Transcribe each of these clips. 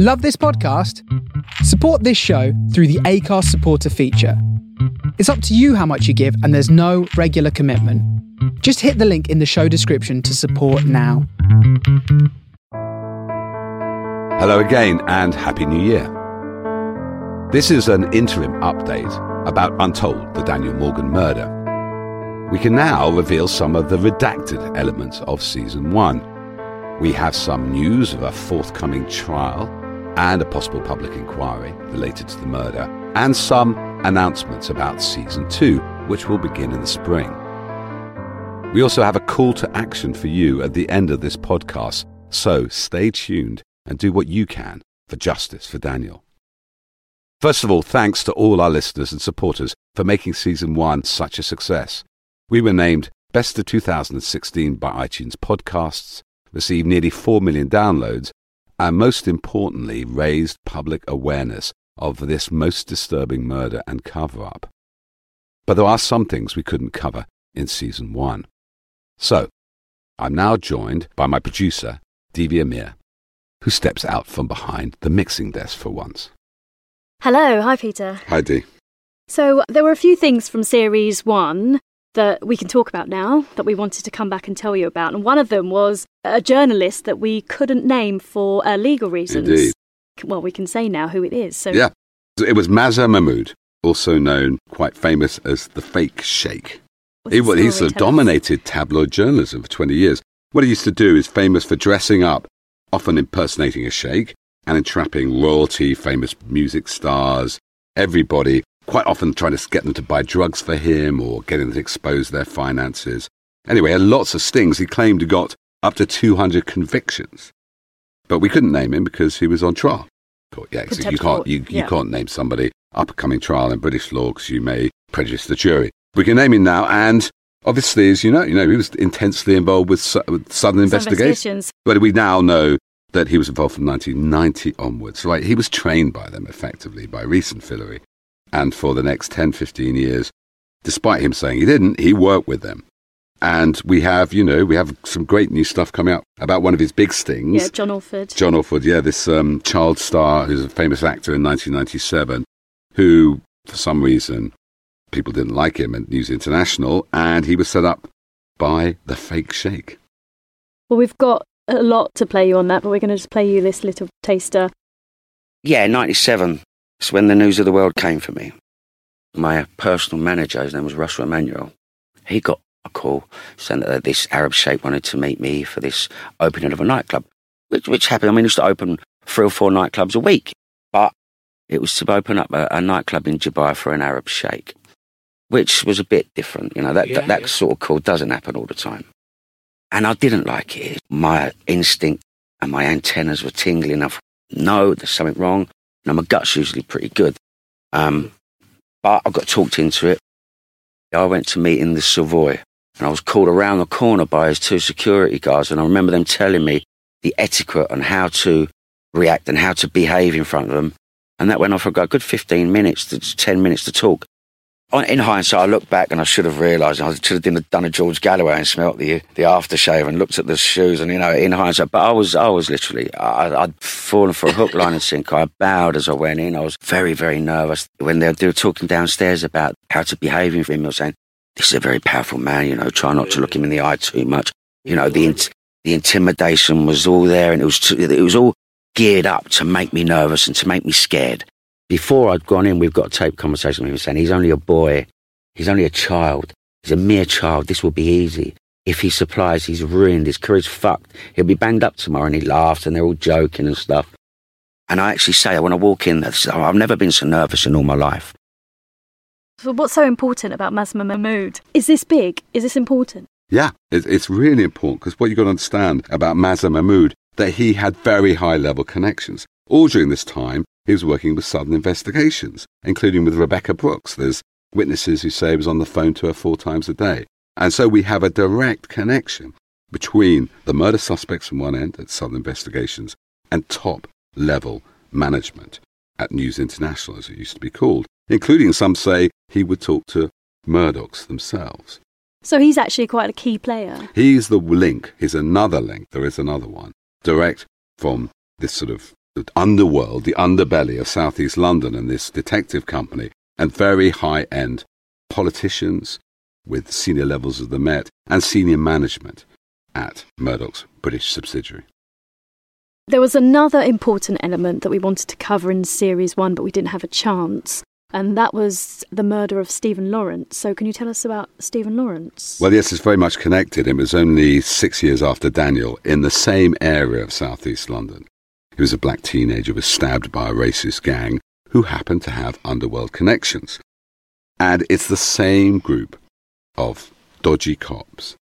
Love this podcast? Support this show through the Acast supporter feature. It's up to you how much you give, and there's no regular commitment. Just hit the link in the show description to support now. Hello again, and Happy New Year. This is an interim update about Untold, the Daniel Morgan murder. We can now reveal some of the redacted elements of season one. We have some news of a forthcoming trial and a possible public inquiry related to the murder, and some announcements about season two, which will begin in the spring. We also have a call to action for you at the end of this podcast, so stay tuned and do what you can for justice for Daniel. First of all, thanks to all our listeners and supporters for making season one such a success. We were named Best of 2016 by iTunes Podcasts, received nearly 4 million downloads, and most importantly, raised public awareness of this most disturbing murder and cover up. But there are some things we couldn't cover in season one. So, I'm now joined by my producer, Devi Amir, who steps out from behind the mixing desk for once. Hello, hi Peter. Hi, Dee. So, there were a few things from series one that we can talk about now that we wanted to come back and tell you about. And one of them was a journalist that we couldn't name for uh, legal reasons. Indeed. Well, we can say now who it is. So, Yeah. It was Mazher Mahmood, also known, quite famous as the fake sheikh. He, well, he story? sort of dominated tabloid journalism for 20 years. What he used to do is famous for dressing up, often impersonating a sheikh, and entrapping royalty, famous music stars, everybody, quite often trying to get them to buy drugs for him or getting them to expose their finances. Anyway, lots of stings. He claimed he got up to 200 convictions. But we couldn't name him because he was on trial. Yeah, so you can't, you, you can't name somebody upcoming trial in British law because you may prejudice the jury. We can name him now, and obviously, as you know, you know he was intensely involved with, su- with Southern investigations. But we now know that he was involved from 1990 onwards. Right, he was trained by them effectively by recent and Fillery, and for the next 10, 15 years, despite him saying he didn't, he worked with them. And we have, you know, we have some great new stuff coming out about one of his big stings. Yeah, John Alford. John Alford, yeah, this um, child star who's a famous actor in 1997, who, for some reason, people didn't like him at News International, and he was set up by the fake sheikh. Well, we've got a lot to play you on that, but we're going to just play you this little taster. Yeah, 97. It's when the news of the world came for me. My personal manager, his name was Russell Emanuel, he got a call saying that this Arab sheikh wanted to meet me for this opening of a nightclub, which, which happened. I mean, he used to open three or four nightclubs a week, but it was to open up a, a nightclub in Dubai for an Arab sheikh, which was a bit different. You know, that, Yeah, that, that yeah. sort of call doesn't happen all the time. And I didn't like it. My instinct and my antennas were tingling. I thought, no, there's something wrong. Now, my gut's usually pretty good. Um, but I got talked into it. I went to meet in the Savoy and I was called around the corner by his two security guards. And I remember them telling me the etiquette on how to react and how to behave in front of them. And that went on for a good 15 minutes to 10 minutes to talk. In hindsight, I look back and I should have realised I should have done a, George Galloway and smelt the the aftershave and looked at the shoes and you know in hindsight. But I was I was literally I, I'd fallen for a hook, line and sinker. I bowed as I went in. I was very very nervous when they, were talking downstairs about how to behave in was saying this is a very powerful man. You know, try not to look him in the eye too much. You know the the intimidation was all there and it was t- it was all geared up to make me nervous and to make me scared. Before I'd gone in, we've got a tape conversation with him saying he's only a boy, he's only a child, he's a mere child. This will be easy. If he supplies, he's ruined. His career's fucked. He'll be banged up tomorrow. And he laughs, and they're all joking and stuff. And I actually say, when I walk in, I say, "Oh, I've never been so nervous in all my life. So, what's so important about Mazher Mahmood? Is this big? Is this important? Yeah, it's really important because what you've got to understand about Mazher Mahmood, that he had very high level connections. All during this time, he was working with Southern Investigations, including with Rebekah Brooks. There's witnesses who say he was on the phone to her four times a day. And so we have a direct connection between the murder suspects from one end at Southern Investigations and top level management at News International, as it used to be called, including some say he would talk to Murdochs themselves. So he's actually quite a key player. He's the link. He's another link. There is another one. Direct from this sort of underworld, the underbelly of southeast London and this detective company and very high end politicians with senior levels of the Met and senior management at Murdoch's British subsidiary. There was another important element that we wanted to cover in series one, but we didn't have a chance. And that was the murder of Stephen Lawrence. So, can you tell us about Stephen Lawrence? Well, yes, it's very much connected. It was only six years after Daniel in the same area of southeast London. He was a black teenager, was stabbed by a racist gang who happened to have underworld connections. And it's the same group of dodgy cops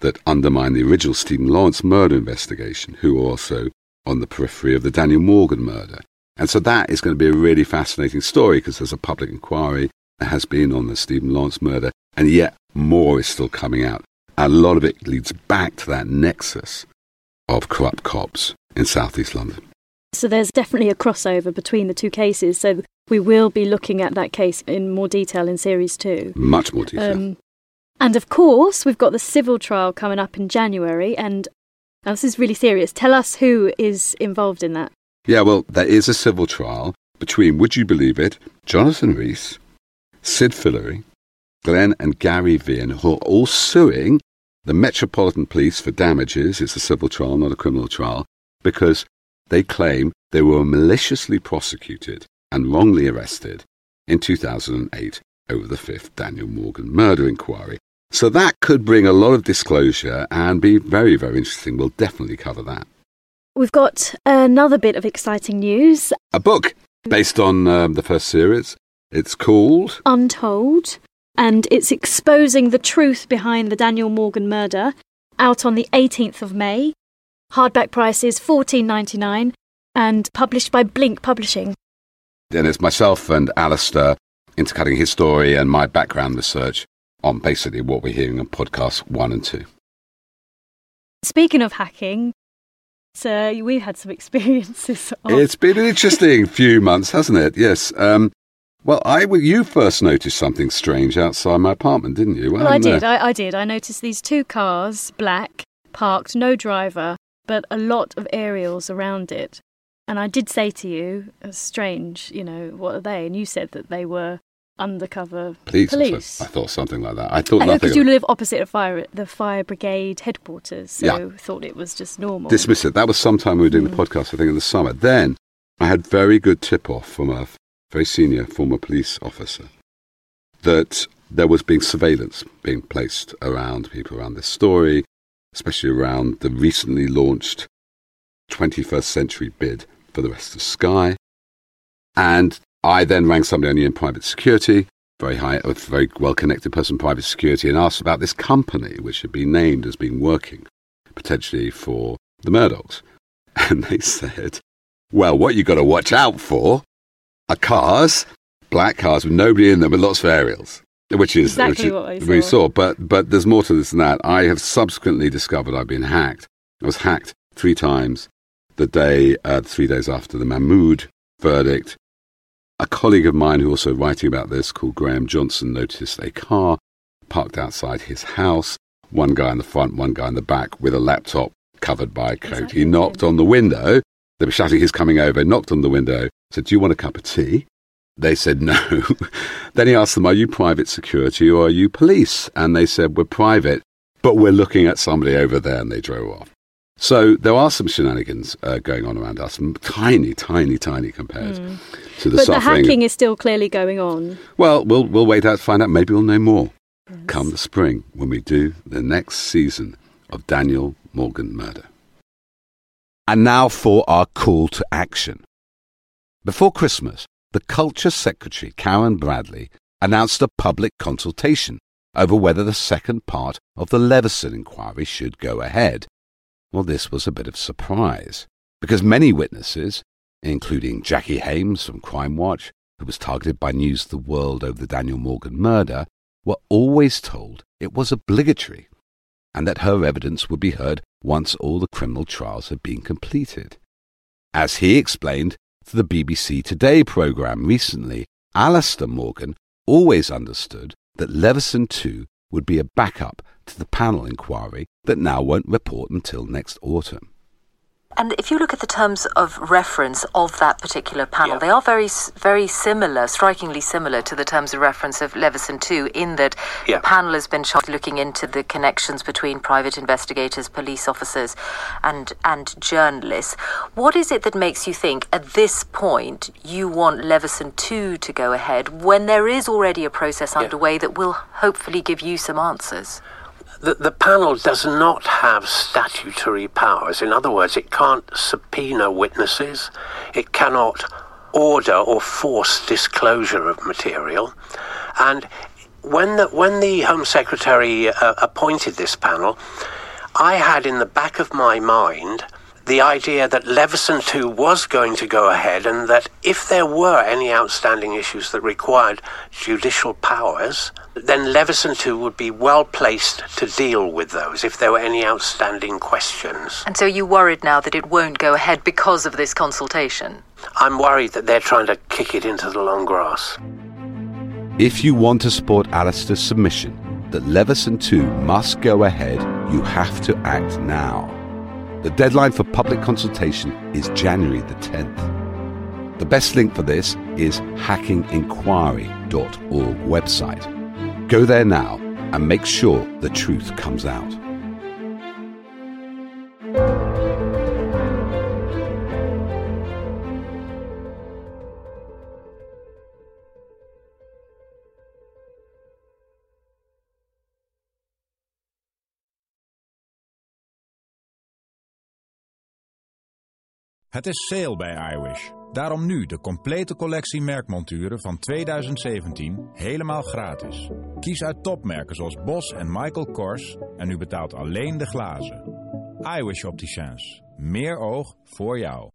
that undermined the original Stephen Lawrence murder investigation, who were also on the periphery of the Daniel Morgan murder. And so that is going to be a really fascinating story because there's a public inquiry that has been on the Stephen Lawrence murder, and yet more is still coming out. A lot of it leads back to that nexus of corrupt cops in southeast London. So there's definitely a crossover between the two cases. So we will be looking at that case in more detail in series two. Much more detail. Um, and of course, we've got the civil trial coming up in January. And this is really serious. Tell us who is involved in that. Yeah, well, there is a civil trial between, would you believe it, Jonathan Rees, Sid Fillery, Glenn and Gary Vian, who are all suing the Metropolitan Police for damages. It's a civil trial, not a criminal trial, because they claim they were maliciously prosecuted and wrongly arrested in 2008 over the fifth Daniel Morgan murder inquiry. So that could bring a lot of disclosure and be very, very interesting. We'll definitely cover that. We've got another bit of exciting news. A book based on um, the first series. It's called Untold, and it's exposing the truth behind the Daniel Morgan murder. Out on the 18th of May. Hardback price is $14.99 and published by Blink Publishing. And it's myself and Alistair intercutting his story and my background research on basically what we're hearing on podcasts one and two. Speaking of hacking, so we've had some experiences. Of... It's been an interesting few months, hasn't it? Yes. Um, well, I you first noticed something strange outside my apartment, didn't you? Well, I did. I, I, did. I noticed these two cars, black, parked, no driver, but a lot of aerials around it. And I did say to you, strange, you know, what are they? And you said that they were undercover police. police. I thought something like that. I thought I nothing. Because you live opposite a fire, the fire brigade headquarters, so yeah. thought it was just normal. Dismiss it. That was sometime we were doing mm. the podcast. I think in the summer. Then I had very good tip off from a very senior former police officer that there was being surveillance being placed around people around this story, especially around the recently launched 21st century bid for the rest of Sky. And I then rang somebody knew in private security, very high, a very well connected person in private security, and asked about this company which had been named as being working potentially for the Murdochs. And they said, well, what you've got to watch out for are cars, black cars with nobody in them with lots of aerials. Which is exactly which what we saw, but but there's more to this than that. I have subsequently discovered I've been hacked. I was hacked three times the day, uh, three days after the Mahmood verdict, a colleague of mine who also writing about this, called Graham Johnson, noticed a car parked outside his house, one guy in the front, one guy in the back, with a laptop covered by a coat. He knocked on the window. They were shouting, he's coming over, knocked on the window, said, Do you want a cup of tea? They said no. then he asked them, Are you private security or are you police? And they said, We're private, but we're looking at somebody over there. And they drove off. So there are some shenanigans uh, going on around us, tiny, tiny, tiny compared mm. to the but suffering. But the hacking is still clearly going on. Well, we'll we'll wait out to find out. Maybe we'll know more yes. come the spring when we do the next season of Daniel Morgan Murder. And now for our call to action. Before Christmas, the Culture Secretary, Karen Bradley, announced a public consultation over whether the second part of the Leveson inquiry should go ahead. Well, this was a bit of surprise, because many witnesses, including Jackie Hames from Crime Watch, who was targeted by News of the World over the Daniel Morgan murder, were always told it was obligatory and that her evidence would be heard once all the criminal trials had been completed. As he explained to the BBC Today programme recently, Alistair Morgan always understood that Leveson 2 would be a backup to the panel inquiry that now won't report until next autumn. And if you look at the terms of reference of that particular panel, Yeah. they are very, very similar, strikingly similar to the terms of reference of Leveson 2, in that Yeah. the panel has been charged looking into the connections between private investigators, police officers, and, and journalists. What is it that makes you think at this point you want Leveson 2 to go ahead when there is already a process underway that will hopefully give you some answers? The, the panel does not have statutory powers. In other words, it can't subpoena witnesses, it cannot order or force disclosure of material. And when the, when the Home Secretary uh, appointed this panel, I had in the back of my mind the idea that Leveson 2 was going to go ahead and that if there were any outstanding issues that required judicial powers, then Leveson 2 would be well placed to deal with those if there were any outstanding questions. And so you're worried now that it won't go ahead because of this consultation? I'm worried that they're trying to kick it into the long grass. If you want to support Alistair's submission that Leveson 2 must go ahead, you have to act now. The deadline for public consultation is January the 10th. The best link for this is hackinginquiry.org website. Go there now and make sure the truth comes out. Het is sale bij iWish. Daarom nu de complete collectie merkmonturen van 2017 helemaal gratis. Kies uit topmerken zoals Bos en Michael Kors en u betaalt alleen de glazen. iWish Opticians. Meer oog voor jou.